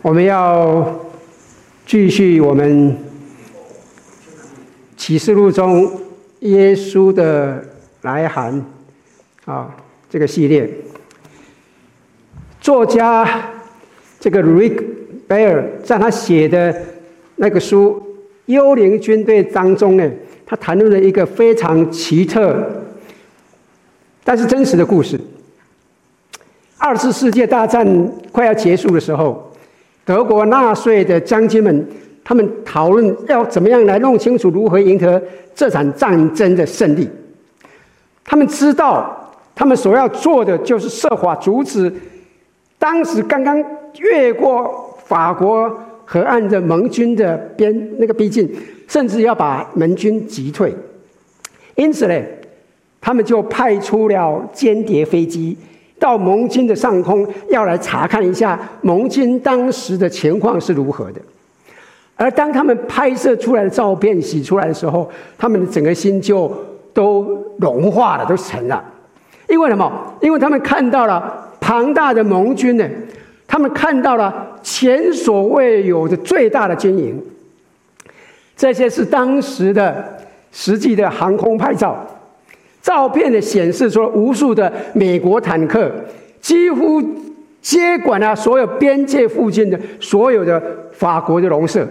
我们要继续我们启示录中耶稣的来函啊，这个系列。作家这个 Rick Beyer 在他写的那个书《幽灵军队》当中呢，他谈论了一个非常奇特但是真实的故事。二次世界大战快要结束的时候。德国纳粹的将军们，他们讨论要怎么样来弄清楚如何赢得这场战争的胜利。他们知道，他们所要做的就是设法阻止当时刚刚越过法国河岸的盟军的边那个逼近，甚至要把盟军击退。因此呢，他们就派出了间谍飞机。到盟军的上空，要来查看一下盟军当时的情况是如何的。而当他们拍摄出来的照片洗出来的时候，他们的整个心就都融化了，都沉了。因为什么？因为他们看到了庞大的盟军呢，他们看到了前所未有的最大的军营。这些是当时的实际的航空拍照。照片的显示出了无数的美国坦克，几乎接管了所有边界附近的所有的法国的农舍。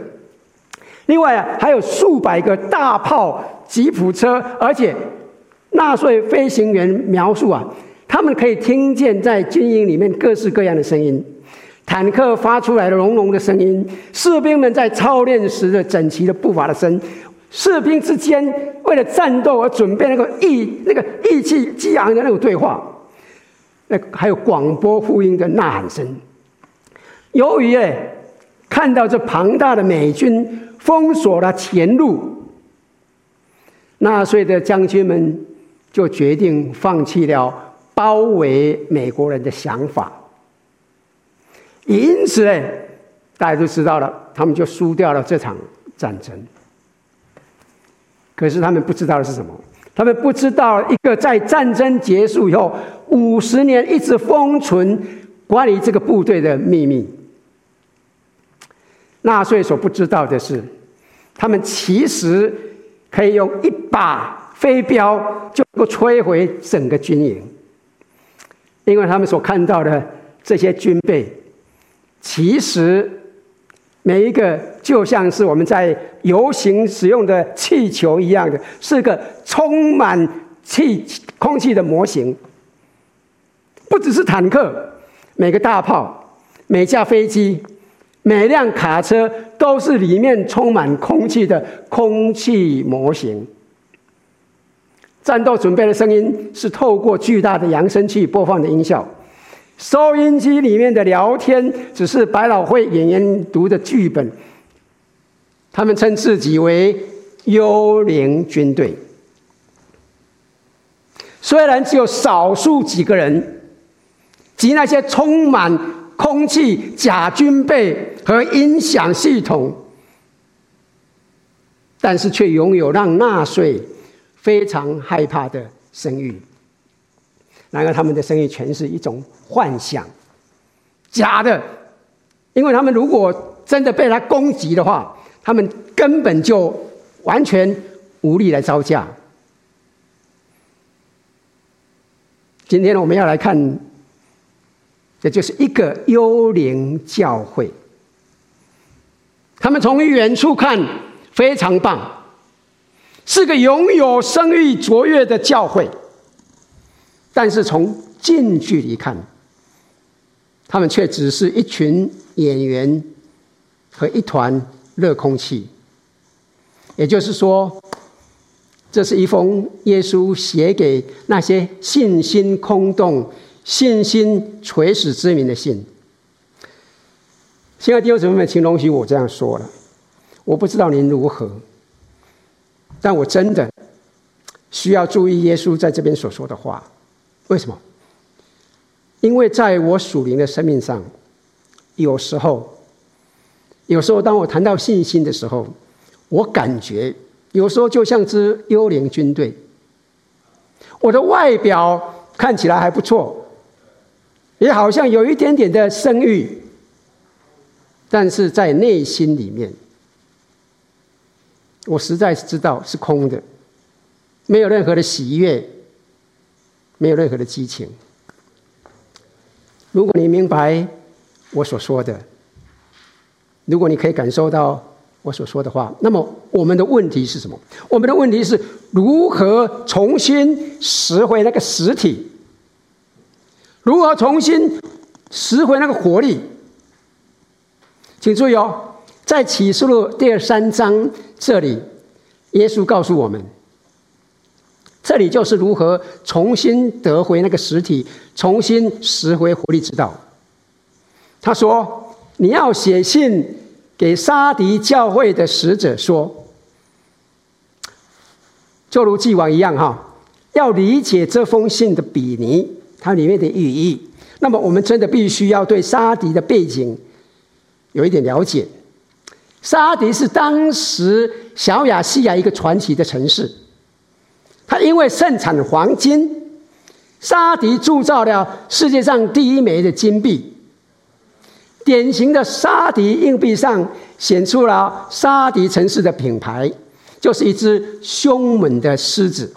另外啊，还有数百个大炮、吉普车，而且纳粹飞行员描述啊，他们可以听见在军营里面各式各样的声音，坦克发出来的隆隆的声音，士兵们在操练时的整齐的步伐的声。士兵之间为了战斗而准备那个意那个意气激昂的那种对话，那还有广播福音的呐喊声。由于哎看到这庞大的美军封锁了前路，纳粹的将军们就决定放弃了包围美国人的想法。因此呢，大家都知道了，他们就输掉了这场战争。可是他们不知道的是什么？他们不知道一个在战争结束以后五十年一直封存关于这个部队的秘密。纳粹所不知道的是，他们其实可以用一把飞镖就能够摧毁整个军营，因为他们所看到的这些军备，其实。每一个就像是我们在游行使用的气球一样的，是个充满气空气的模型。不只是坦克，每个大炮、每架飞机、每辆卡车，都是里面充满空气的空气模型。战斗准备的声音是透过巨大的扬声器播放的音效。收音机里面的聊天只是百老汇演员读的剧本。他们称自己为“幽灵军队”。虽然只有少数几个人及那些充满空气假军备和音响系统，但是却拥有让纳粹非常害怕的声誉。然而，他们的生意全是一种幻想，假的，因为他们如果真的被他攻击的话，他们根本就完全无力来招架。今天呢，我们要来看，这就是一个幽灵教会。他们从远处看非常棒，是个拥有声誉卓越的教会。但是从近距离看，他们却只是一群演员和一团热空气。也就是说，这是一封耶稣写给那些信心空洞、信心垂死之民的信。亲爱的弟兄姊妹们，请容许我这样说了。我不知道您如何，但我真的需要注意耶稣在这边所说的话。为什么？因为在我属灵的生命上，有时候，有时候当我谈到信心的时候，我感觉有时候就像只幽灵军队。我的外表看起来还不错，也好像有一点点的声誉，但是在内心里面，我实在是知道是空的，没有任何的喜悦，没有任何的激情。如果你明白我所说的，如果你可以感受到我所说的话，那么我们的问题是什么？我们的问题是如何重新拾回那个实体？如何重新拾回那个活力？请注意哦，在启示录第二三章这里，耶稣告诉我们，这里就是如何重新得回那个实体，重新拾回活力之道。他说：“你要写信给沙迪教会的使者说，就如既往一样哈，要理解这封信的比拟，它里面的寓意。那么，我们真的必须要对沙迪的背景。”有一点了解，沙迪是当时小亚细亚一个传奇的城市。它因为盛产黄金，沙迪铸造了世界上第一枚的金币。典型的沙迪硬币上显出了沙迪城市的品牌，就是一只凶猛的狮子。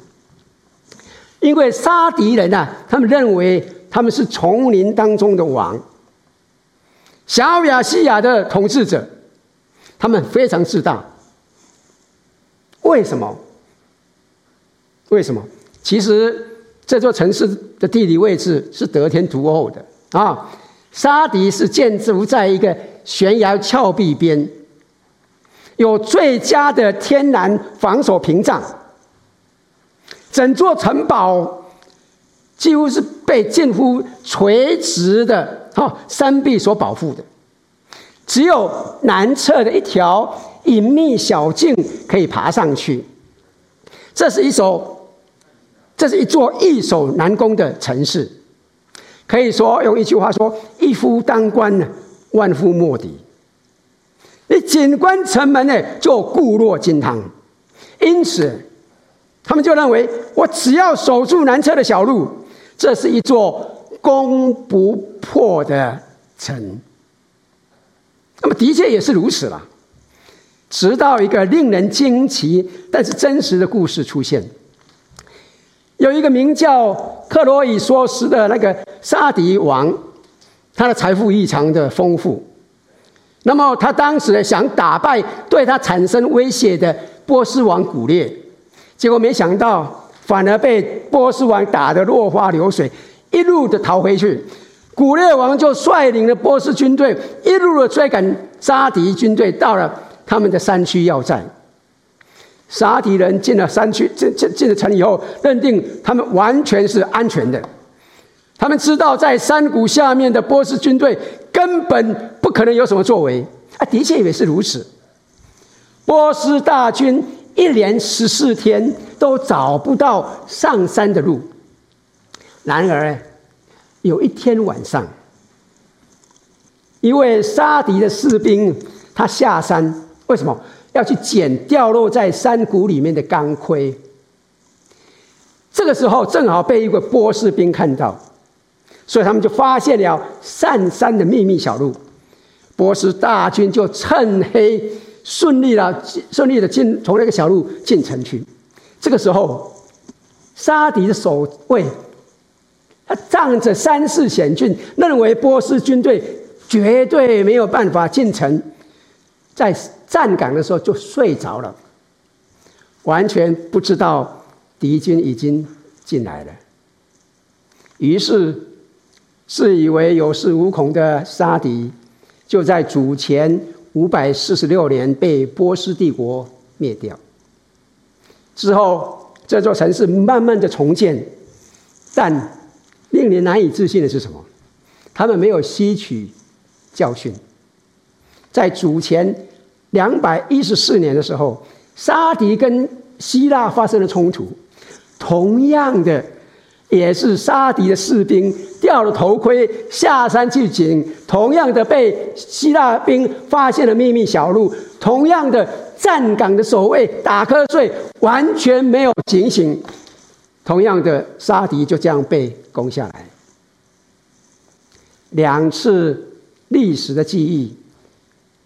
因为沙迪人啊，他们认为他们是丛林当中的王。小亚细亚的统治者，他们非常自大。为什么？为什么？其实这座城市的地理位置是得天独厚的啊！撒狄是建筑在一个悬崖峭壁边，有最佳的天然防守屏障，整座城堡几乎是被近乎垂直的。哦，山壁所保护的，只有南侧的一条隐秘小径可以爬上去。这是一首，这是一座易守难攻的城市。可以说，用一句话说：“一夫当关，万夫莫敌。”你紧关城门呢，就固若金汤。因此，他们就认为，我只要守住南侧的小路，这是一座。攻不破的城，那么的确也是如此了。直到一个令人惊奇但是真实的故事出现，有一个名叫克罗伊梭斯的那个沙迪王，他的财富异常的丰富。那么他当时想打败对他产生威胁的波斯王古列，结果没想到反而被波斯王打得落花流水。一路的逃回去，古列王就率领了波斯军队，一路的追赶沙迪军队，到了他们的山区要塞。撒狄人进了山区，进进进了城以后，认定他们完全是安全的。他们知道在山谷下面的波斯军队根本不可能有什么作为。啊，的确也是如此。波斯大军一连十四天都找不到上山的路。然而，有一天晚上，一位撒狄的士兵，他下山，为什么要去捡掉落在山谷里面的钢盔？这个时候正好被一个波斯兵看到，所以他们就发现了上山的秘密小路。波斯大军就趁黑顺利了，顺利的进从那个小路进城去。这个时候，杀敌的守卫。他仗着山势险峻，认为波斯军队绝对没有办法进城，在站岗的时候就睡着了，完全不知道敌军已经进来了。于是，自以为有恃无恐的撒狄，就在主前五百四十六年被波斯帝国灭掉。之后，这座城市慢慢的重建，但。令人难以置信的是什么？他们没有吸取教训。在主前两百一十四年的时候，沙迪跟希腊发生了冲突，同样的，也是沙迪的士兵掉了头盔下山去捡，同样的被希腊兵发现了秘密小路，同样的站岗的守卫打瞌睡，完全没有警醒。同样的，沙迪就这样被攻下来。两次历史的记忆，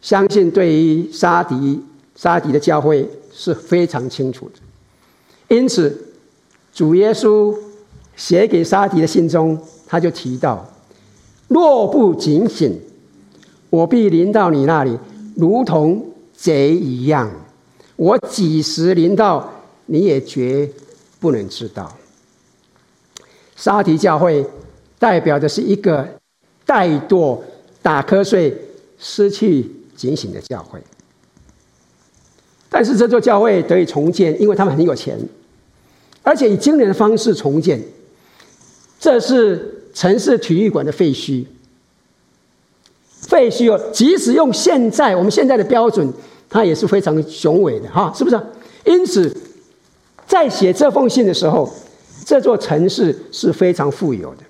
相信对于沙迪沙迪的教会是非常清楚的，因此主耶稣写给沙迪的信中，他就提到：若不警醒，我必临到你那里，如同贼一样。我几时临到，你也绝不能知道。沙提教会代表的是一个怠惰、打瞌睡、失去警醒的教会。但是这座教会得以重建，因为他们很有钱，而且以惊人的方式重建。这是城市体育馆的废墟。废墟哦，即使用现在我们现在的标准，它也是非常雄伟的哈，是不是？因此，在写这封信的时候，这座城市是非常富有的，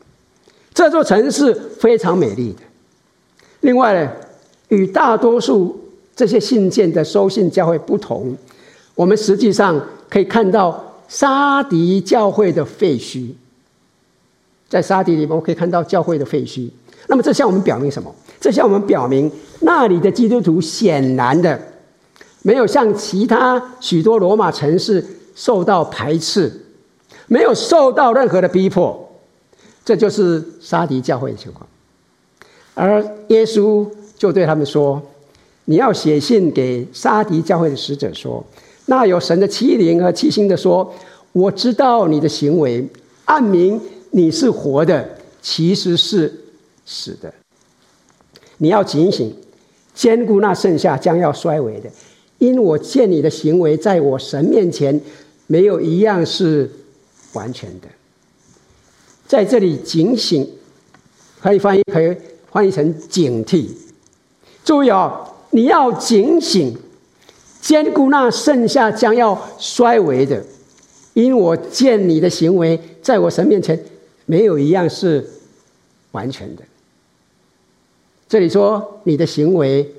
这座城市非常美丽的。另外呢，与大多数这些信件的收信教会不同，我们实际上可以看到沙迪教会的废墟，在沙迪里面，我可以看到教会的废墟。那么，这向我们表明什么？这向我们表明，那里的基督徒显然的没有像其他许多罗马城市受到排斥，没有受到任何的逼迫。这就是沙迪教会的情况。而耶稣就对他们说：“你要写信给沙迪教会的使者说，那有神的欺凌和欺心的说，我知道你的行为，暗明你是活的，其实是死的。”你要警醒，坚固那剩下将要衰微的，因我见你的行为，在我神面前没有一样是完全的。在这里，警醒可以翻译，可以翻译成警惕。注意哦，你要警醒，坚固那剩下将要衰微的，因我见你的行为，在我神面前没有一样是完全的。这里说你的行为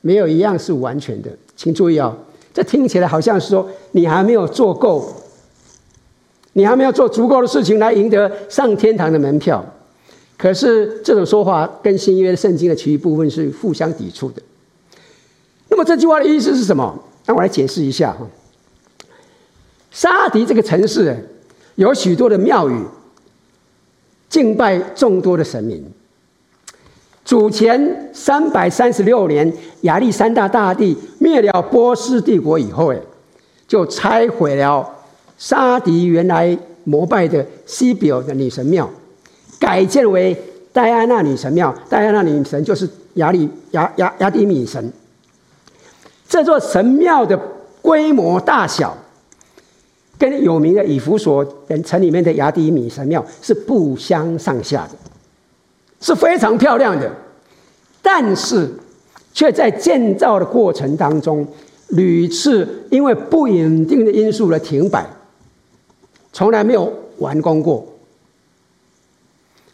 没有一样是完全的，请注意哦，这听起来好像是说你还没有做够，你还没有做足够的事情来赢得上天堂的门票。可是这种说法跟新约圣经的其余部分是互相抵触的。那么这句话的意思是什么？让我来解释一下哈。沙迪这个城市有许多的庙宇，敬拜众多的神明。主前三百三十六年，亚历山大大帝灭了波斯帝国以后，哎，就拆毁了沙迪原来膜拜的西比尔的女神庙，改建为戴安娜女神庙。戴安娜女神就是雅里雅雅雅迪米神。这座神庙的规模大小，跟有名的以弗所城里面的雅迪米神庙是不相上下的。是非常漂亮的，但是却在建造的过程当中屡次因为不稳定的因素而停摆，从来没有完工过。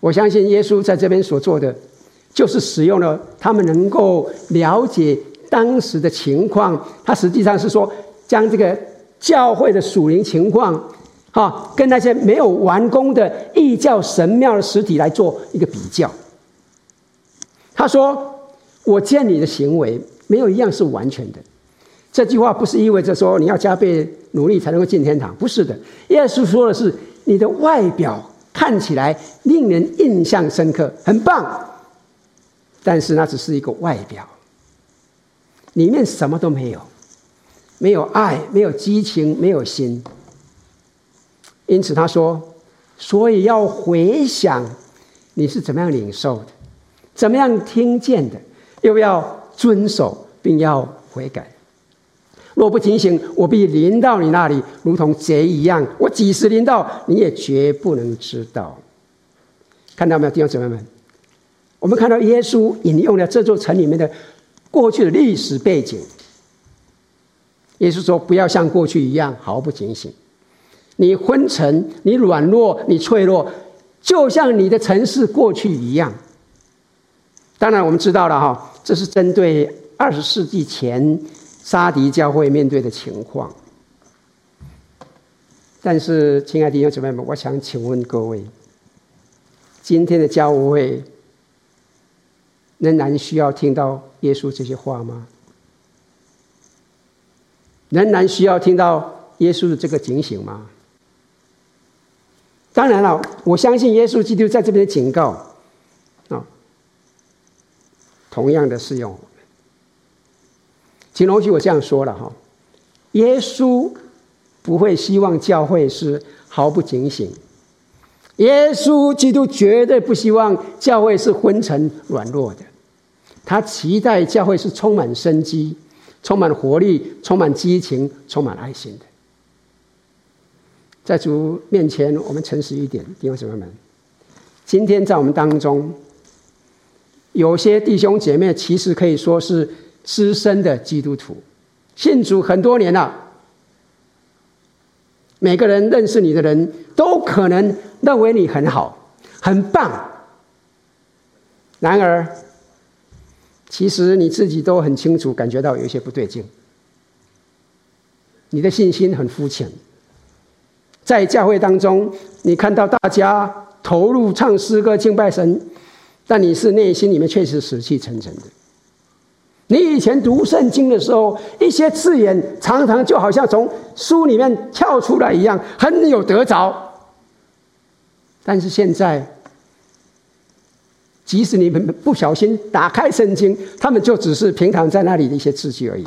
我相信耶稣在这边所做的，就是使用了他们能够了解当时的情况。他实际上是说，将这个教会的属灵情况。哈，跟那些没有完工的异教神庙的实体来做一个比较。他说：“我见你的行为没有一样是完全的。”这句话不是意味着说你要加倍努力才能够进天堂，不是的。耶稣说的是你的外表看起来令人印象深刻，很棒，但是那只是一个外表，里面什么都没有，没有爱，没有激情，没有心。因此他说，所以要回想你是怎么样领受的，怎么样听见的，又要遵守，并要悔改。若不警醒，我必临到你那里，如同贼一样。我几时临到，你也绝不能知道。看到没有，弟兄姊妹们？我们看到耶稣引用了这座城里面的过去的历史背景。耶稣说：“不要像过去一样毫不警醒。”你昏沉，你软弱，你脆弱，就像你的城市过去一样。当然，我们知道了哈，这是针对二十世纪前沙迪教会面对的情况。但是，亲爱的弟兄姊妹们，我想请问各位：今天的教会仍然需要听到耶稣这些话吗？仍然需要听到耶稣的这个警醒吗？当然了，我相信耶稣基督在这边警告啊，同样的适用。请容许我这样说了哈，耶稣不会希望教会是毫不警醒，耶稣基督绝对不希望教会是昏沉软弱的，他期待教会是充满生机、充满活力、充满激情、充满爱心的。在主面前，我们诚实一点，弟兄姊妹们。今天在我们当中，有些弟兄姐妹其实可以说是资深的基督徒，信主很多年了。每个人认识你的人都可能认为你很好、很棒。然而，其实你自己都很清楚，感觉到有一些不对劲。你的信心很肤浅。在教会当中，你看到大家投入唱诗歌敬拜神，但你是内心里面确实死气沉沉的。你以前读圣经的时候，一些字眼常常就好像从书里面跳出来一样，很有得着。但是现在，即使你们不小心打开圣经，他们就只是平躺在那里的一些字句而已。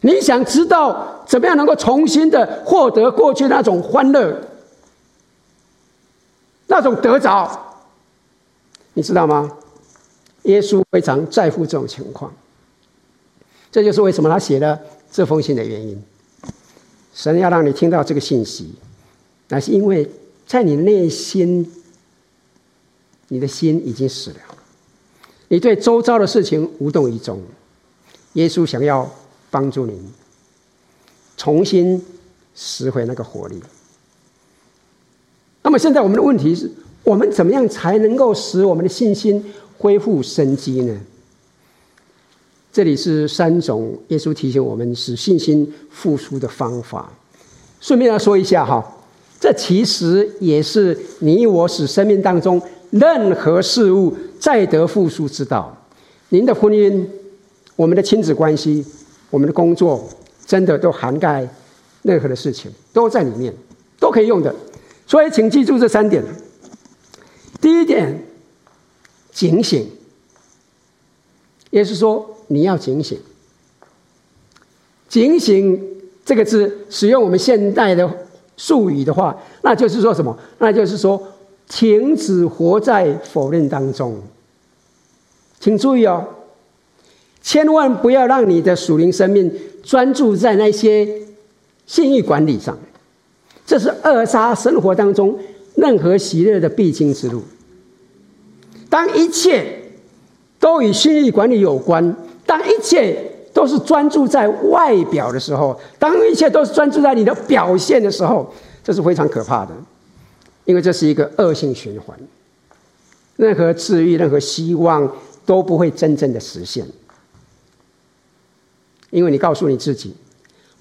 你想知道怎么样能够重新的获得过去那种欢乐、那种得着？你知道吗？耶稣非常在乎这种情况，这就是为什么他写了这封信的原因。神要让你听到这个信息，那是因为在你内心，你的心已经死了，你对周遭的事情无动于衷。耶稣想要。帮助您重新拾回那个活力。那么现在我们的问题是：我们怎么样才能够使我们的信心恢复生机呢？这里是三种耶稣提醒我们使信心复苏的方法。顺便来说一下哈，这其实也是你我使生命当中任何事物再得复苏之道。您的婚姻，我们的亲子关系。我们的工作真的都涵盖任何的事情，都在里面，都可以用的。所以，请记住这三点。第一点，警醒。也是说，你要警醒。警醒这个字，使用我们现代的术语的话，那就是说什么？那就是说，停止活在否认当中。请注意哦。千万不要让你的属灵生命专注在那些信誉管理上，这是扼杀生活当中任何喜乐的必经之路。当一切都与心意管理有关，当一切都是专注在外表的时候，当一切都是专注在你的表现的时候，这是非常可怕的，因为这是一个恶性循环，任何治愈、任何希望都不会真正的实现。因为你告诉你自己，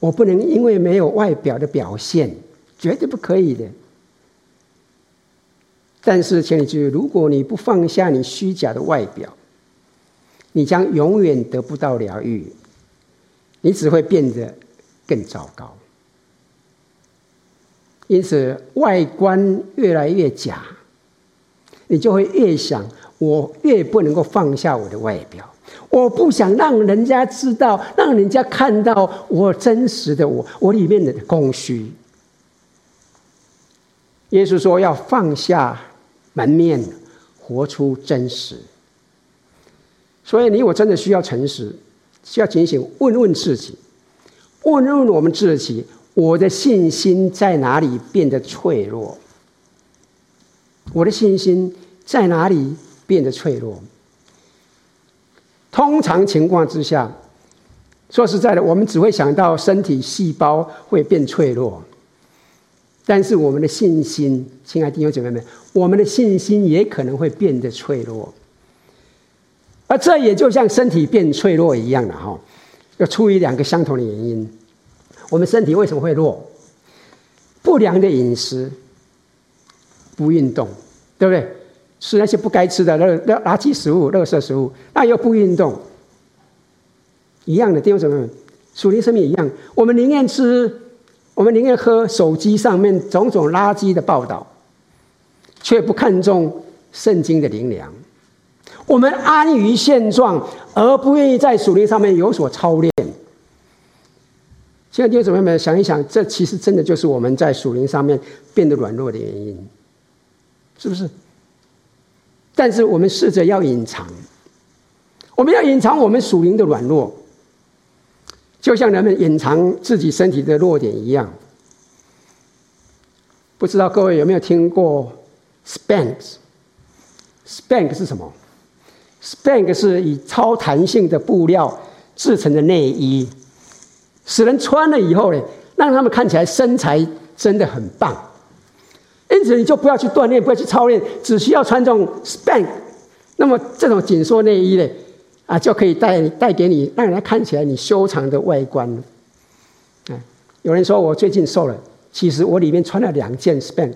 我不能因为没有外表的表现，绝对不可以的。但是，请你记住，如果你不放下你虚假的外表，你将永远得不到疗愈，你只会变得更糟糕。因此，外观越来越假，你就会越想，我越不能够放下我的外表。我不想让人家知道，让人家看到我真实的我，我里面的空虚。耶稣说要放下门面，活出真实。所以你我真的需要诚实，需要警醒，问问自己，问问我们自己，我的信心在哪里变得脆弱？我的信心在哪里变得脆弱？通常情况之下，说实在的，我们只会想到身体细胞会变脆弱，但是我们的信心，亲爱的弟兄姐妹们，我们的信心也可能会变得脆弱，而这也就像身体变脆弱一样的哈，要出于两个相同的原因。我们身体为什么会弱？不良的饮食，不运动，对不对？吃那些不该吃的垃垃垃圾食物、垃圾食物，那又不运动，一样的弟兄姊妹们，属灵生命一样，我们宁愿吃，我们宁愿喝手机上面种种垃圾的报道，却不看重圣经的灵粮。我们安于现状，而不愿意在属灵上面有所操练。现在弟兄姊妹们想一想，这其实真的就是我们在属灵上面变得软弱的原因，是不是？但是我们试着要隐藏，我们要隐藏我们属灵的软弱，就像人们隐藏自己身体的弱点一样。不知道各位有没有听过 Spanx？Spanx 是什么？Spanx 是以超弹性的布料制成的内衣，使人穿了以后呢，让他们看起来身材真的很棒。因此，你就不要去锻炼，不要去操练，只需要穿这种 Spanx，那么这种紧缩内衣呢，啊，就可以带带给你，让人家看起来你修长的外观。哎，有人说我最近瘦了，其实我里面穿了两件 span，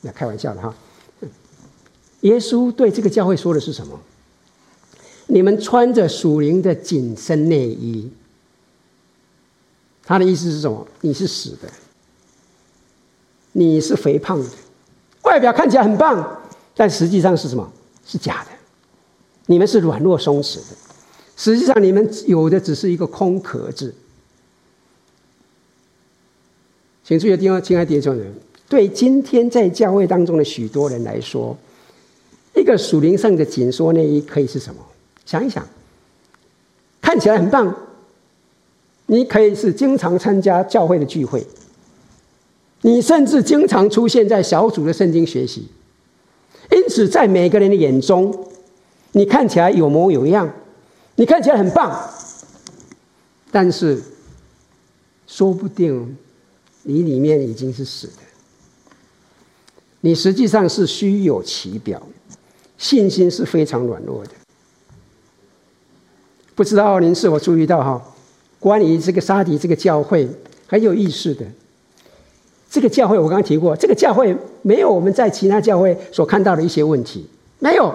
那开玩笑的哈。耶稣对这个教会说的是什么？你们穿着属灵的紧身内衣，他的意思是什么？你是死的，你是肥胖的。外表看起来很棒，但实际上是什么？是假的。你们是软弱松弛的，实际上你们有的只是一个空壳子。请注意，第二，亲爱的弟兄们，对今天在教会当中的许多人来说，一个属灵上的紧缩内衣可以是什么？想一想，看起来很棒。你可以是经常参加教会的聚会。你甚至经常出现在小组的圣经学习，因此在每个人的眼中，你看起来有模有样，你看起来很棒，但是说不定你里面已经是死的，你实际上是虚有其表，信心是非常软弱的。不知道您是否注意到哈？关于这个沙迪这个教会很有意思的。这个教会我刚刚提过，这个教会没有我们在其他教会所看到的一些问题，没有，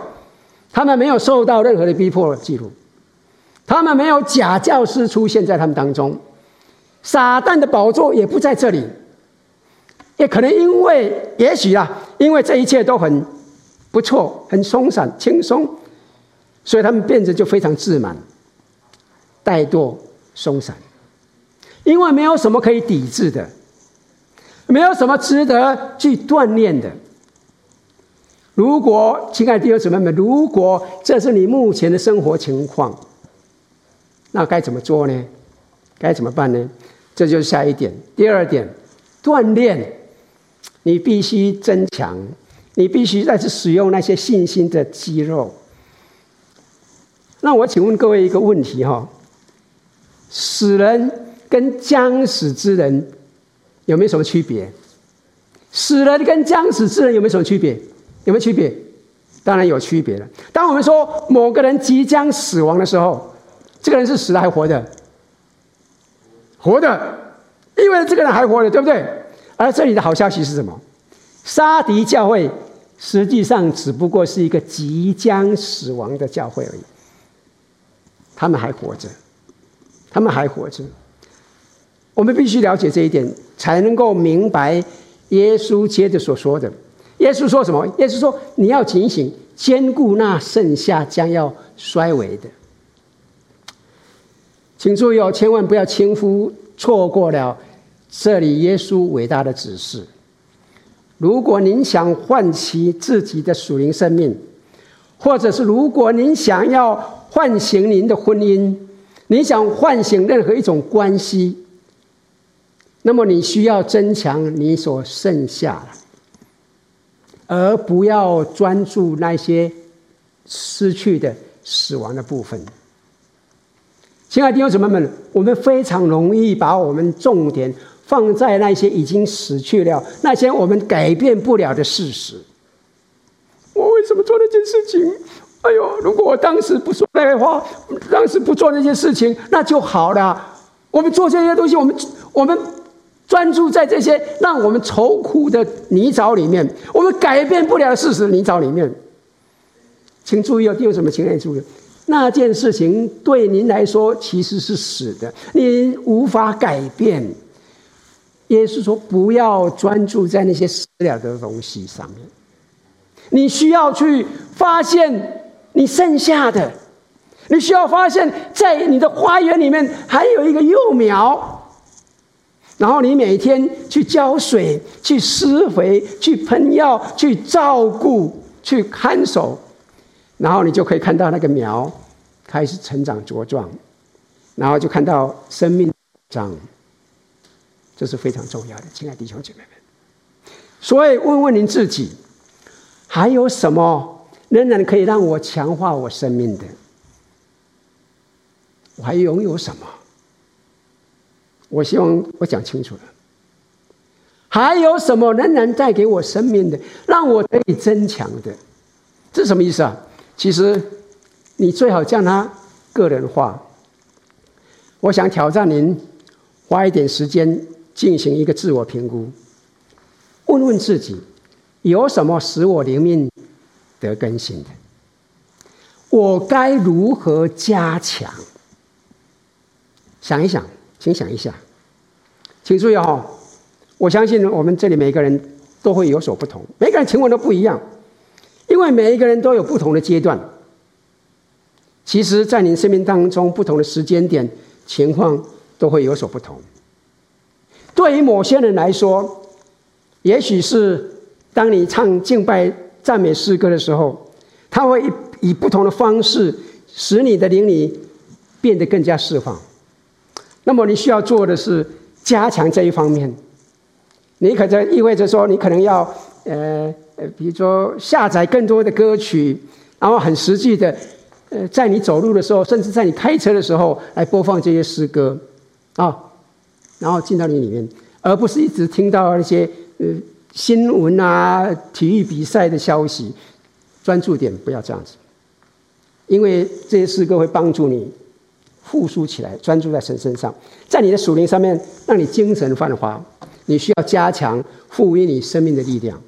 他们没有受到任何的逼迫记录，他们没有假教师出现在他们当中，撒旦的宝座也不在这里，也可能因为，也许啊，因为这一切都很不错，很松散、轻松，所以他们变得就非常自满、怠惰、松散，因为没有什么可以抵制的。没有什么值得去锻炼的。如果，亲爱的弟兄姊妹们，如果这是你目前的生活情况，那该怎么做呢？该怎么办呢？这就是下一点。第二点，锻炼，你必须增强，你必须再去使用那些信心的肌肉。那我请问各位一个问题哈：死人跟将死之人，有没有什么区别？死人跟将死之人有没有什么区别？有没有区别？当然有区别了。当我们说某个人即将死亡的时候，这个人是死的还活的？活的，因为这个人还活着，对不对？而这里的好消息是什么？沙迪教会实际上只不过是一个即将死亡的教会而已。他们还活着，他们还活着。我们必须了解这一点，才能够明白耶稣接着所说的。耶稣说什么？耶稣说：“你要警醒，坚固那剩下将要衰微的。”请注意哦，千万不要轻忽错过了这里耶稣伟大的指示。如果您想唤起自己的属灵生命，或者是如果您想要唤醒您的婚姻，你想唤醒任何一种关系。那么你需要增强你所剩下的，而不要专注那些失去的、死亡的部分。亲爱的弟兄姊妹们，我们非常容易把我们重点放在那些已经死去了、那些我们改变不了的事实。我为什么做那件事情？哎呦，如果我当时不说那些话，当时不做那些事情，那就好了。我们做这些东西，我们我们。专注在这些让我们愁苦的泥沼里面，我们改变不了事实泥沼里面，请注意哦，弟兄姊妹，请你注意，那件事情对您来说其实是死的，您无法改变。耶稣说：“不要专注在那些死了的东西上面，你需要去发现你剩下的。你需要发现，在你的花园里面还有一个幼苗，然后你每天去浇水、去施肥、去喷药、去照顾、去看守，然后你就可以看到那个苗开始成长茁壮，然后就看到生命长。”这是非常重要的，亲爱的弟兄姐妹们。所以，问问您自己，还有什么仍然可以让我强化我生命的？我还拥有什么？我希望我讲清楚了。还有什么仍然带给我生命的，让我可以增强的？这什么意思啊？其实，你最好将它个人化。我想挑战您，花一点时间。进行一个自我评估，问问自己，有什么使我灵命得更新的？我该如何加强？想一想，请想一下，请注意哦，我相信我们这里每个人都会有所不同，每个人情况都不一样，因为每一个人都有不同的阶段。其实，在您生命当中，不同的时间点，情况都会有所不同。对于某些人来说，也许是当你唱敬拜赞美诗歌的时候，他会以不同的方式使你的灵里变得更加释放。那么你需要做的是加强这一方面。你可能意味着说，你可能要呃呃，比如说下载更多的歌曲，然后很实际的呃，在你走路的时候，甚至在你开车的时候来播放这些诗歌啊。然后进到你里面，而不是一直听到那些呃新闻啊、体育比赛的消息。专注点，不要这样子，因为这些诗歌会帮助你复苏起来，专注在神身上，在你的属灵上面，让你精神焕发。你需要加强赋予你生命的力量。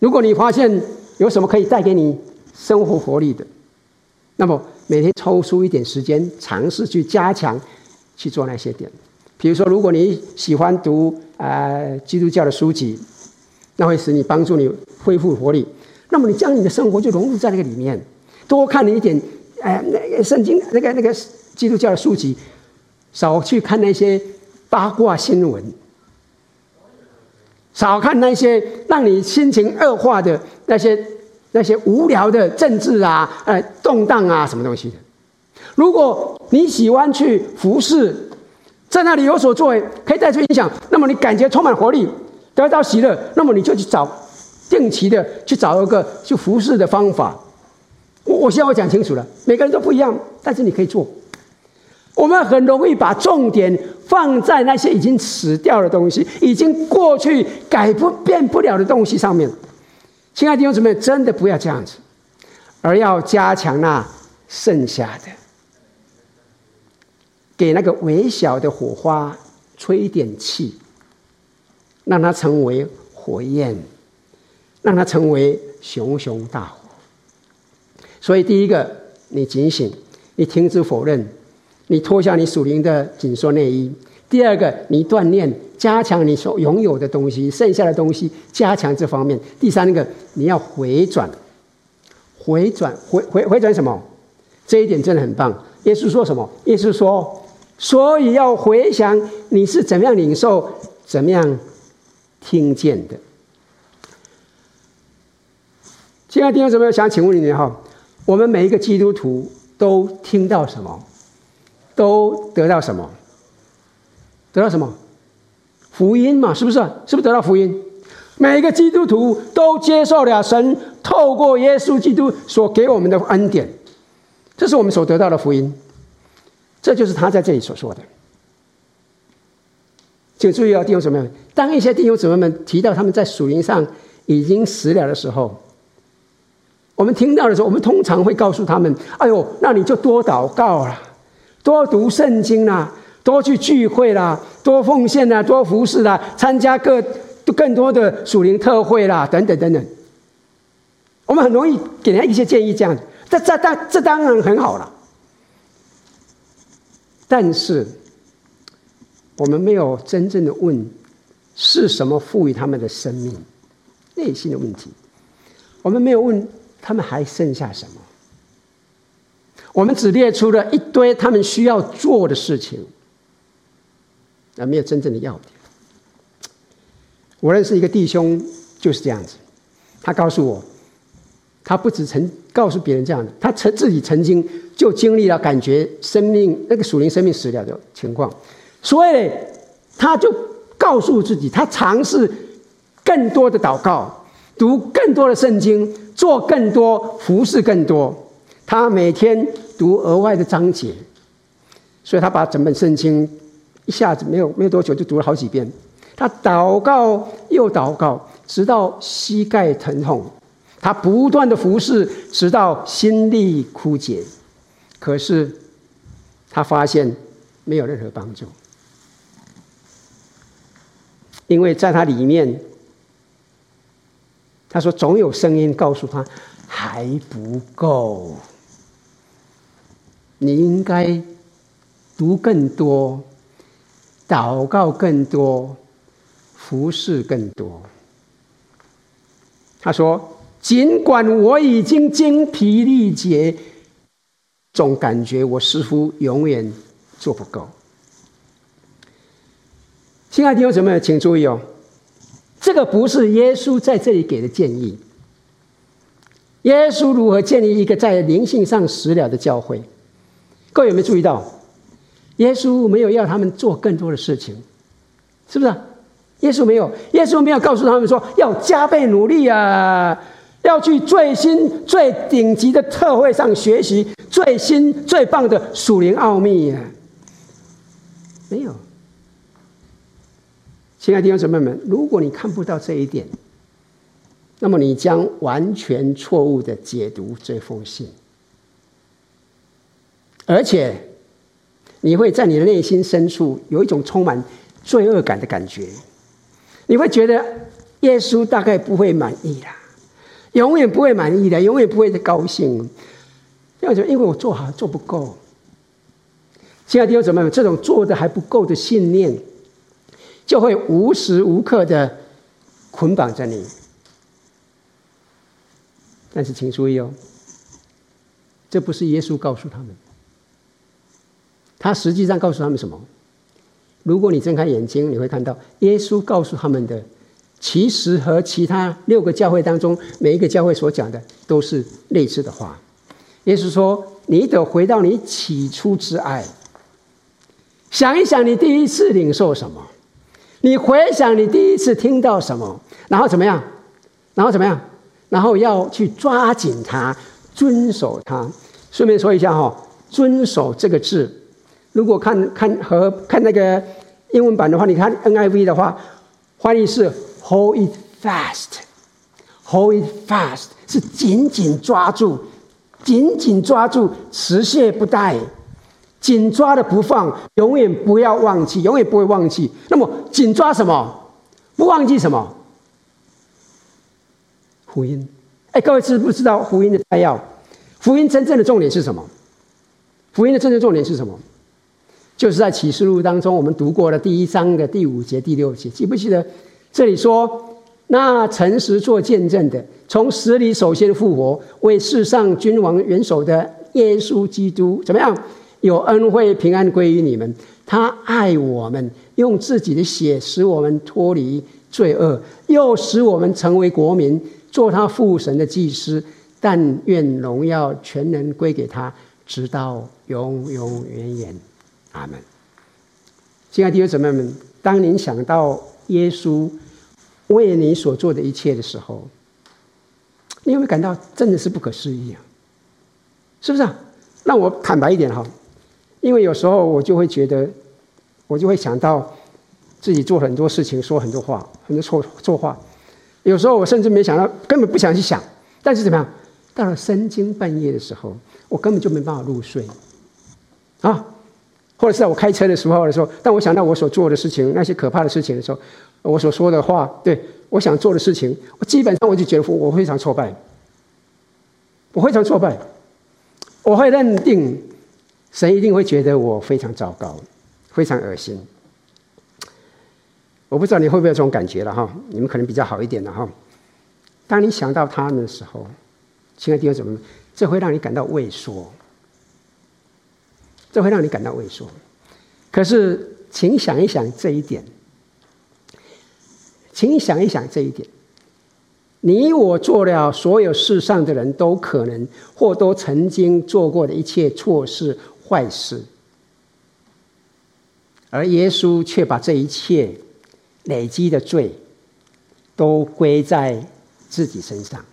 如果你发现有什么可以带给你生活活力的，那么每天抽出一点时间，尝试去加强。去做那些点，比如说，如果你喜欢读呃基督教的书籍，那会使你帮助你恢复活力。那么你将你的生活就融入在那个里面，多看了一点，哎，那个圣经那个那个基督教的书籍，少去看那些八卦新闻，少看那些让你心情恶化的那些那些无聊的政治啊，呃，动荡啊，什么东西的。如果你喜欢去服侍，在那里有所作为，可以带出影响，那么你感觉充满活力，得到喜乐，那么你就去找定期的去找一个去服侍的方法。我我现在我讲清楚了，每个人都不一样，但是你可以做。我们很容易把重点放在那些已经死掉的东西、已经过去改不变不了的东西上面。亲爱的弟兄姊妹，真的不要这样子，而要加强那剩下的。给那个微小的火花吹一点气，让它成为火焰，让它成为熊熊大火。所以，第一个，你警醒，你停止否认，你脱下你属灵的紧缩内衣；第二个，你锻炼，加强你所拥有的东西，剩下的东西，加强这方面；第三个，你要回转，回转，回回回转什么？这一点真的很棒。耶稣说什么？耶稣说。所以要回想你是怎么样领受、怎么样听见的。亲爱的弟兄姊妹，想请问你哈，我们每一个基督徒都听到什么？都得到什么？得到什么？福音嘛，是不是？是不是得到福音？每一个基督徒都接受了神透过耶稣基督所给我们的恩典，这是我们所得到的福音。这就是他在这里所说的。请注意哦，弟兄姊妹们，当一些弟兄姊妹们提到他们在属灵上已经死了的时候，我们听到的时候，我们通常会告诉他们：“哎呦，那你就多祷告啦，多读圣经啦，多去聚会啦，多奉献啦，多服侍啦，参加各更多的属灵特会啦，等等等等。”我们很容易给人家一些建议，这样子，这这当这当然很好了。但是，我们没有真正的问，是什么赋予他们的生命，内心的问题。我们没有问他们还剩下什么。我们只列出了一堆他们需要做的事情，而没有真正的要点。我认识一个弟兄就是这样子，他告诉我，他不止曾告诉别人这样的，他曾自己曾经就经历了感觉生命那个属灵生命死了的情况，所以他就告诉自己，他尝试更多的祷告，读更多的圣经，做更多服侍更多。他每天读额外的章节，所以他把整本圣经一下子没有没有多久就读了好几遍。他祷告又祷告，直到膝盖疼痛。他不断的服侍，直到心力枯竭。可是他发现没有任何帮助，因为在他里面，他说总有声音告诉他还不够。你应该读更多，祷告更多，服侍更多。他说：“尽管我已经精疲力竭，总感觉我似乎永远做不够。”亲爱的弟兄姊妹，请注意哦，这个不是耶稣在这里给的建议。耶稣如何建立一个在灵性上死了的教会？各位有没有注意到，耶稣没有要他们做更多的事情，是不是？耶稣没有，耶稣没有告诉他们说要加倍努力啊，要去最新最顶级的特会上学习最新最棒的属灵奥秘啊，没有。亲爱的弟兄姊妹们，如果你看不到这一点，那么你将完全错误的解读这封信。而且，你会在你的内心深处有一种充满罪恶感的感觉。你会觉得耶稣大概不会满意的，永远不会满意的，永远不会的高兴。要说，因为我做好做不够。亲爱的弟兄姊妹，这种做的还不够的信念，就会无时无刻的捆绑着你。但是，请注意哦，这不是耶稣告诉他们。他实际上告诉他们什么？如果你睁开眼睛，你会看到耶稣告诉他们的，其实和其他六个教会当中每一个教会所讲的都是类似的话。耶稣说：“你得回到你起初之爱，想一想你第一次领受什么，你回想你第一次听到什么，然后怎么样？然后怎么样？然后要去抓紧它，遵守它。顺便说一下哈，遵守这个字。”如果看看和看那个英文版的话，你看 NIV 的话，翻译是 “hold it fast”，“hold it fast” 是紧紧抓住，紧紧抓住，持械不怠，紧抓的不放，永远不要忘记，永远不会忘记。那么紧抓什么？不忘记什么？福音。哎，各位知不知道福音的摘要？福音真正的重点是什么？福音的真正重点是什么？就是在启示录当中，我们读过的第一章的第五节、第六节，记不记得？这里说，那诚实做见证的，从死里首先复活，为世上君王元首的耶稣基督，怎么样？有恩惠平安归于你们。他爱我们，用自己的血使我们脱离罪恶，又使我们成为国民，做他父神的祭司。但愿荣耀全能归给他，直到永永远远。阿门。亲爱的弟兄姊妹们，当您想到耶稣为你所做的一切的时候，你有没有感到真的是不可思议啊？是不是啊？让我坦白一点哈，因为有时候我就会觉得，我就会想到自己做很多事情，说很多话，很多错错话。有时候我甚至没想到，根本不想去想。但是怎么样？到了深更半夜的时候，我根本就没办法入睡啊。或者是在我开车的时候的时候，当我想到我所做的事情，那些可怕的事情的时候，我所说的话，对我想做的事情，我基本上我就觉得我非常挫败。我非常挫败，我会认定神一定会觉得我非常糟糕，非常恶心。我不知道你会不会有这种感觉了哈？你们可能比较好一点的哈。当你想到他们的时候，亲爱的弟兄姊妹，这会让你感到畏缩，这会让你感到畏缩。可是，请想一想这一点，请想一想这一点。你我做了所有世上的人都可能或都曾经做过的一切错事坏事，而耶稣却把这一切。累积的罪，都归在自己身上。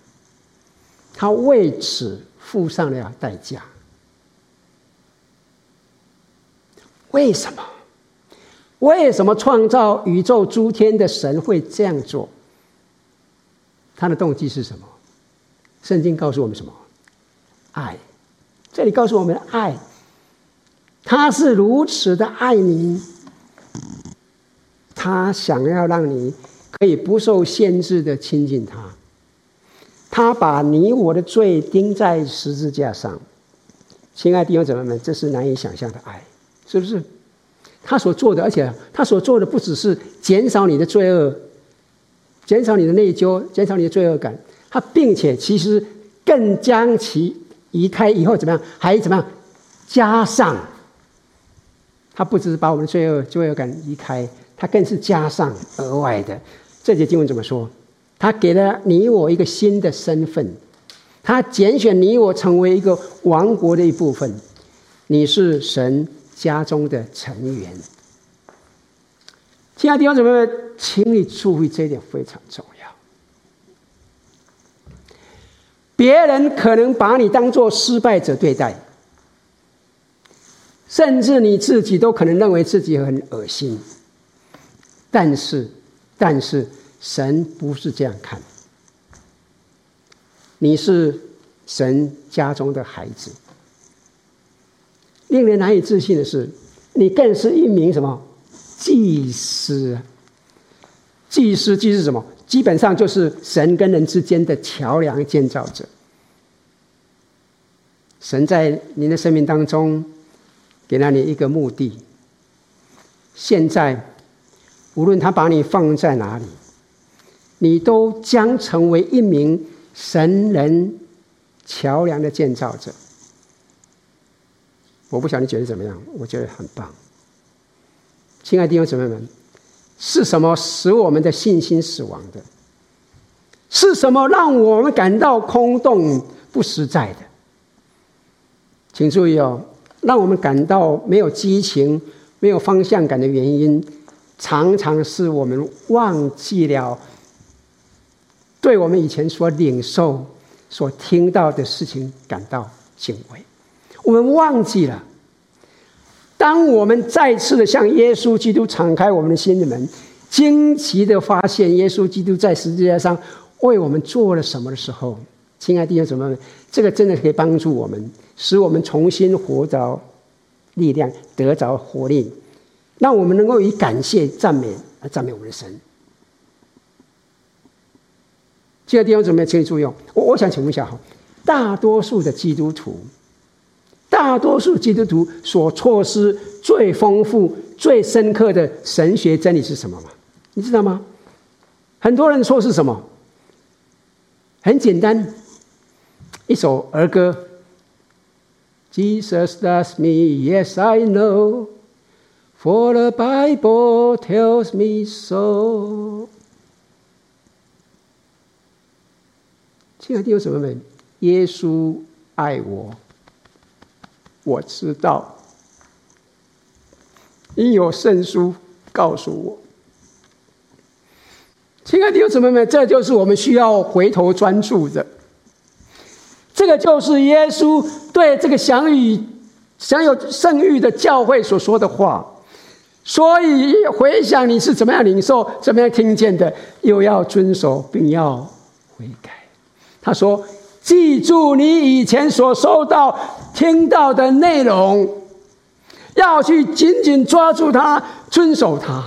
他为此付上了代价。为什么？为什么创造宇宙诸天的神会这样做？他的动机是什么？圣经告诉我们什么？爱。这里告诉我们爱。他是如此的爱你。他想要让你可以不受限制的亲近他，他把你我的罪钉在十字架上，亲爱的弟兄姊妹们，这是难以想象的爱，是不是？他所做的，而且他所做的不只是减少你的罪恶，减少你的内疚，减少你的罪恶感，他并且其实更将其移开以后怎么样，还怎么样加上，他不只是把我们的罪恶罪恶感移开。他更是加上额外的，这节经文怎么说？他给了你我一个新的身份，他拣选你我成为一个王国的一部分，你是神家中的成员。亲爱的弟兄姊妹，请你注意这一点非常重要。别人可能把你当做失败者对待，甚至你自己都可能认为自己很恶心。但是，但是，神不是这样看。你是神家中的孩子。令人难以置信的是，你更是一名什么祭司？祭司，祭是什么？基本上就是神跟人之间的桥梁建造者。神在您的生命当中给了你一个目的。现在。无论他把你放在哪里，你都将成为一名神人桥梁的建造者。我不晓得你觉得怎么样？我觉得很棒。亲爱的弟兄姊妹们，是什么使我们的信心死亡的？是什么让我们感到空洞不实在的？请注意哦，让我们感到没有激情、没有方向感的原因。常常是我们忘记了，对我们以前所领受、所听到的事情感到敬畏。我们忘记了，当我们再次的向耶稣基督敞开我们的心的门，惊奇的发现耶稣基督在十字架上为我们做了什么的时候，亲爱的弟兄姊妹们，这个真的可以帮助我们，使我们重新活着力量，得着活力。让我们能够以感谢、赞美来赞美我们的神。这个地方准备请你注意。我我想请问一下哈，大多数的基督徒，大多数基督徒所错失最丰富、最深刻的神学真理是什么吗？你知道吗？很多人错失什么？很简单，一首儿歌。Jesus loves me, yes I know. For the Bible tells me so。亲爱的弟兄姊妹们，耶稣爱我，我知道。因有圣书告诉我。亲爱的弟兄姊妹们，这就是我们需要回头专注的。这个就是耶稣对这个享与享有圣誉的教会所说的话。所以回想你是怎么样领受、怎么样听见的，又要遵守，并要悔改。他说：“记住你以前所收到、听到的内容，要去紧紧抓住它，遵守它。”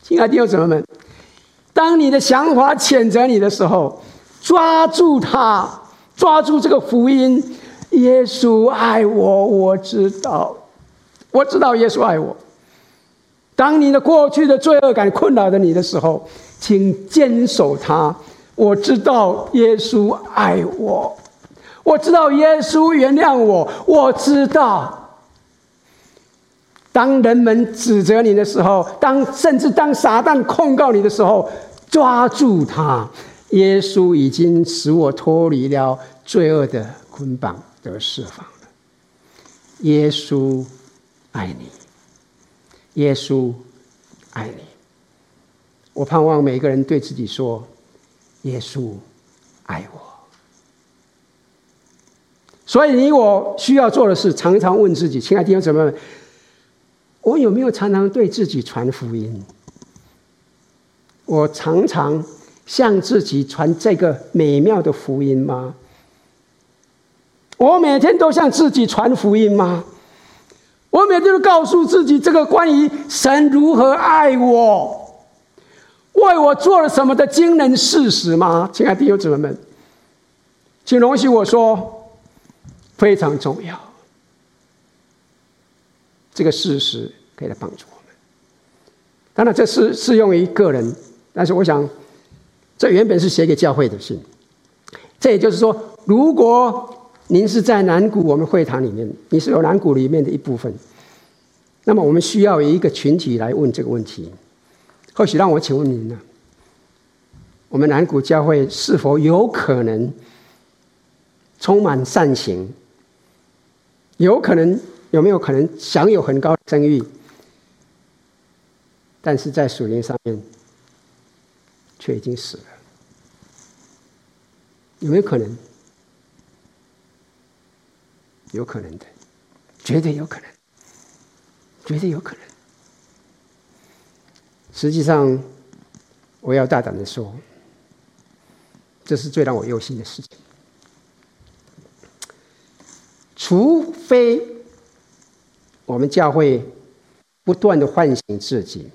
亲爱的弟兄姊妹们，当你的想法谴责你的时候，抓住它，抓住这个福音。耶稣爱我，我知道，我知道耶稣爱我。当你的过去的罪恶感困扰着你的时候，请坚守它。我知道耶稣爱我，我知道耶稣原谅我，我知道。当人们指责你的时候，当甚至当撒旦控告你的时候，抓住他。耶稣已经使我脱离了罪恶的捆绑。得释放了。耶稣爱你，耶稣爱你。我盼望每个人对自己说：“耶稣爱我。”所以，你我需要做的是，常常问自己：“亲爱的弟兄姊妹，我有没有常常对自己传福音？我常常向自己传这个美妙的福音吗？”我每天都向自己传福音吗？我每天都告诉自己这个关于神如何爱我、为我做了什么的惊人事实吗？亲爱的弟兄姊妹们，请容许我说，非常重要。这个事实可以来帮助我们。当然，这是适用于个人，但是我想，这原本是写给教会的信。这也就是说，如果您是在南谷我们会堂里面，你是有南谷里面的一部分。那么我们需要一个群体来问这个问题。或许让我请问您呢？我们南谷教会是否有可能充满善行？有可能，有没有可能享有很高的声誉？但是在属灵上面却已经死了？有没有可能？有可能的，绝对有可能，绝对有可能。实际上，我要大胆的说，这是最让我忧心的事情。除非我们教会不断的唤醒自己，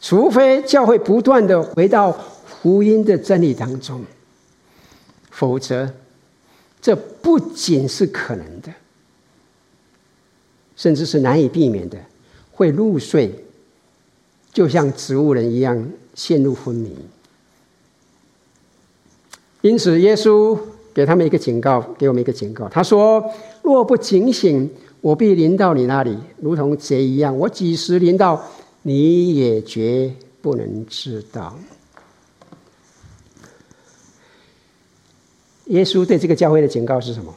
除非教会不断的回到福音的真理当中，否则。这不仅是可能的，甚至是难以避免的，会入睡，就像植物人一样陷入昏迷。因此，耶稣给他们一个警告，给我们一个警告。他说：“若不警醒，我必临到你那里，如同贼一样。我几时临到，你也绝不能知道。”耶稣对这个教会的警告是什么？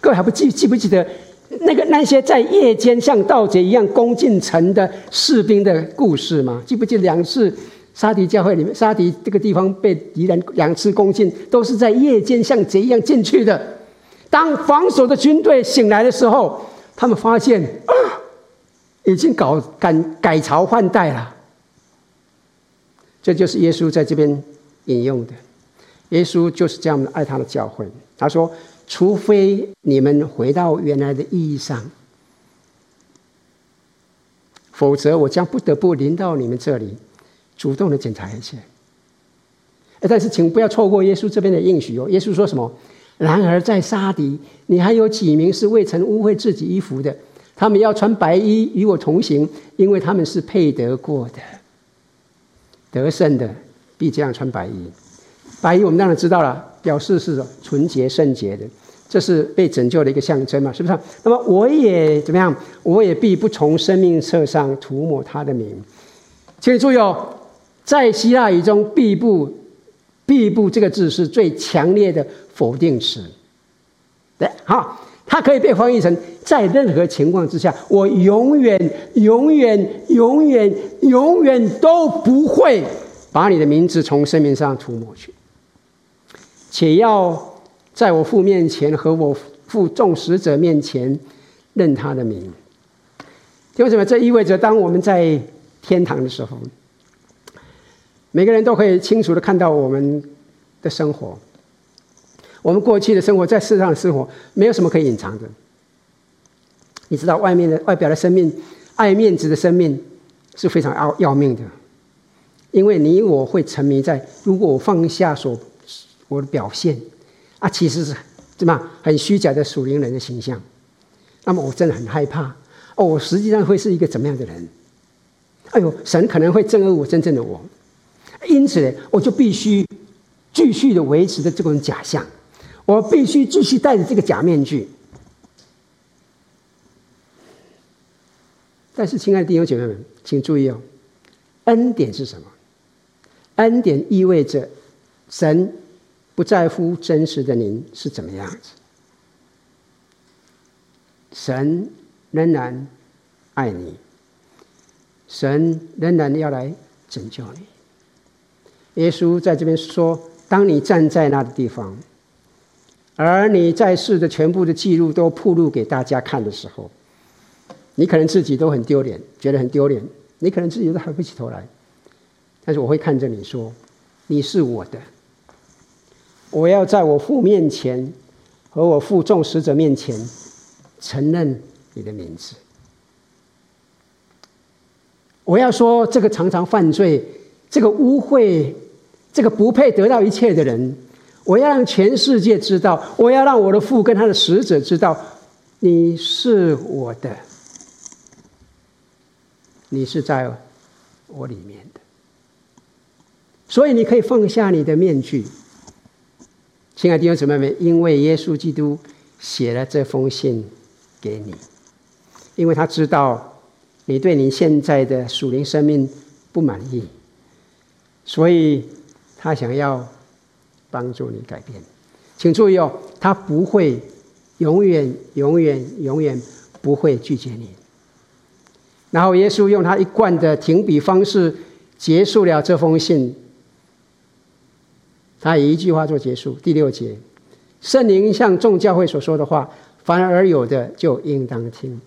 各位还不记记不记得 那个那些在夜间像盗贼一样攻进城的士兵的故事吗？记不记得两次沙迪教会里面，沙迪这个地方被敌人两次攻进，都是在夜间像贼一样进去的。当防守的军队醒来的时候，他们发现，已经搞改改朝换代了。这就是耶稣在这边引用的。耶稣就是这样爱他的教会。他说：“除非你们回到原来的意义上，否则我将不得不临到你们这里，主动的检查一切。”但是请不要错过耶稣这边的应许哦。耶稣说什么？然而在撒狄，你还有几名是未曾污秽自己衣服的？他们要穿白衣与我同行，因为他们是配得过的。得胜的必这样穿白衣。白衣我们当然知道了，表示是纯洁圣洁的，这是被拯救的一个象征嘛，是不是？那么我也怎么样？我也必不从生命册上涂抹他的名。请你注意哦，在希腊语中，“必不”“必不”这个字是最强烈的否定词。对，好，它可以被翻译成在任何情况之下，我永远、永远、永远、永远都不会把你的名字从生命上涂抹去。且要在我父面前和我父众使者面前认他的名。为什么？这意味着当我们在天堂的时候，每个人都可以清楚的看到我们的生活，我们过去的生活，在世上的生活，没有什么可以隐藏的。你知道，外面的外表的生命，爱面子的生命是非常要要命的，因为你我会沉迷在，如果我放下所。我的表现啊，其实是怎么很虚假的属灵人的形象。那么我真的很害怕哦，我实际上会是一个怎么样的人？哎呦，神可能会憎恶我真正的我，因此呢，我就必须继续的维持着这种假象，我必须继续戴着这个假面具。但是，亲爱的弟兄姐妹们，请注意哦，恩典是什么？恩典意味着神不在乎真实的您是怎么样子，神仍然爱你，神仍然要来拯救你。耶稣在这边说：“当你站在那个地方，而你在世的全部的记录都曝露给大家看的时候。”你可能自己都很丢脸，觉得很丢脸。你可能自己都抬不起头来，但是我会看着你说：“你是我的。”我要在我父面前和我父众使者面前承认你的名字。我要说，这个常常犯罪、这个污秽、这个不配得到一切的人，我要让全世界知道，我要让我的父跟他的使者知道，你是我的。你是在我里面的，所以你可以放下你的面具，亲爱的弟兄姊妹们，因为耶稣基督写了这封信给你，因为他知道你对你现在的属灵生命不满意，所以他想要帮助你改变。请注意哦，他不会永远、永远、永远不会拒绝你。然后耶稣用他一贯的停笔方式结束了这封信。他以一句话做结束，第六节：圣灵像众教会所说的话，凡而有的就应当听。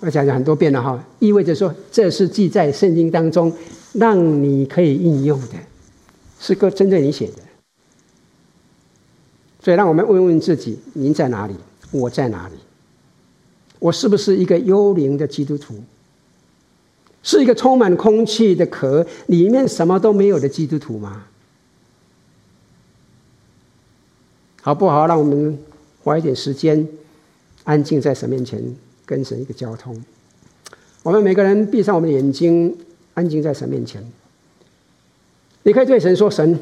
我讲讲很多遍了哈，意味着说这是记在圣经当中，让你可以应用的，是个针对你写的。所以让我们问问自己：您在哪里？我在哪里？我是不是一个幽灵的基督徒？是一个充满空气的壳，里面什么都没有的基督徒吗？好不好？让我们花一点时间，安静在神面前，跟神一个交通。我们每个人闭上我们的眼睛，安静在神面前。你可以对神说：“神，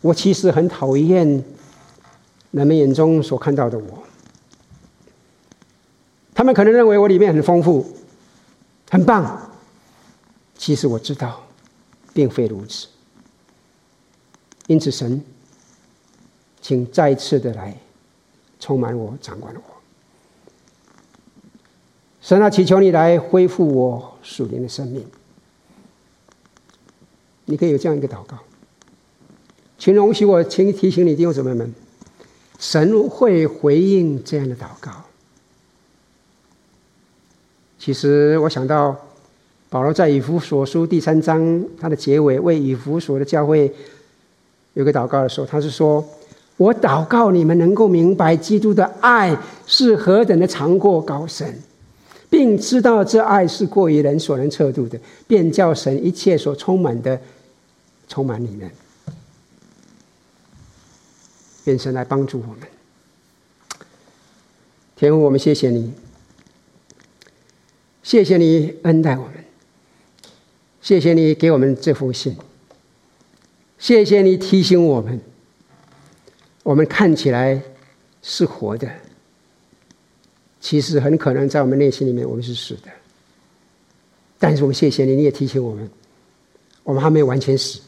我其实很讨厌人们眼中所看到的我。他们可能认为我里面很丰富。”很棒，其实我知道，并非如此。因此，神，请再次的来充满我，掌管我。神啊，祈求你来恢复我属灵的生命。你可以有这样一个祷告，请容许我，请提醒你弟兄姊妹们，神会回应这样的祷告。其实我想到，保罗在以弗所书第三章他的结尾为以弗所的教会有个祷告的时候，他是说：“我祷告你们能够明白基督的爱是何等的长过高深，并知道这爱是过于人所能测度的，便叫神一切所充满的充满你们。愿神来帮助我们，天父，我们谢谢你。”谢谢你恩待我们，谢谢你给我们这封信，谢谢你提醒我们，我们看起来是活的，其实很可能在我们内心里面我们是死的。但是我们谢谢你，你也提醒我们，我们还没有完全死，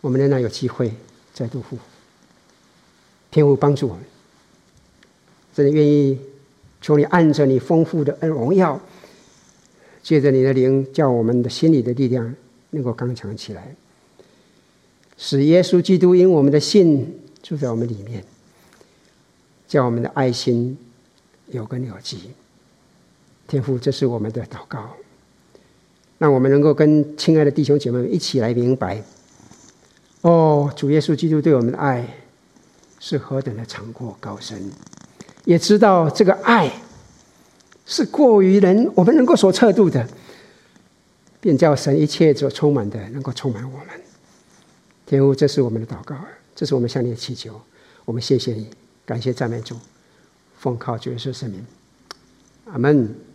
我们仍然有机会再度复活。天父帮助我们，真的愿意求你按着你丰富的恩荣耀。借着你的灵，叫我们的心里的力量能够刚强起来，使耶稣基督因我们的信住在我们里面，叫我们的爱心有根有基。天父，这是我们的祷告，让我们能够跟亲爱的弟兄姐妹们一起来明白：哦，主耶稣基督对我们的爱是何等的长阔高深，也知道这个爱。是过于人我们能够所测度的，便叫神一切所充满的能够充满我们。天父，这是我们的祷告，这是我们向你的祈求，我们谢谢你，感谢赞美主，奉靠主耶稣圣名，阿门。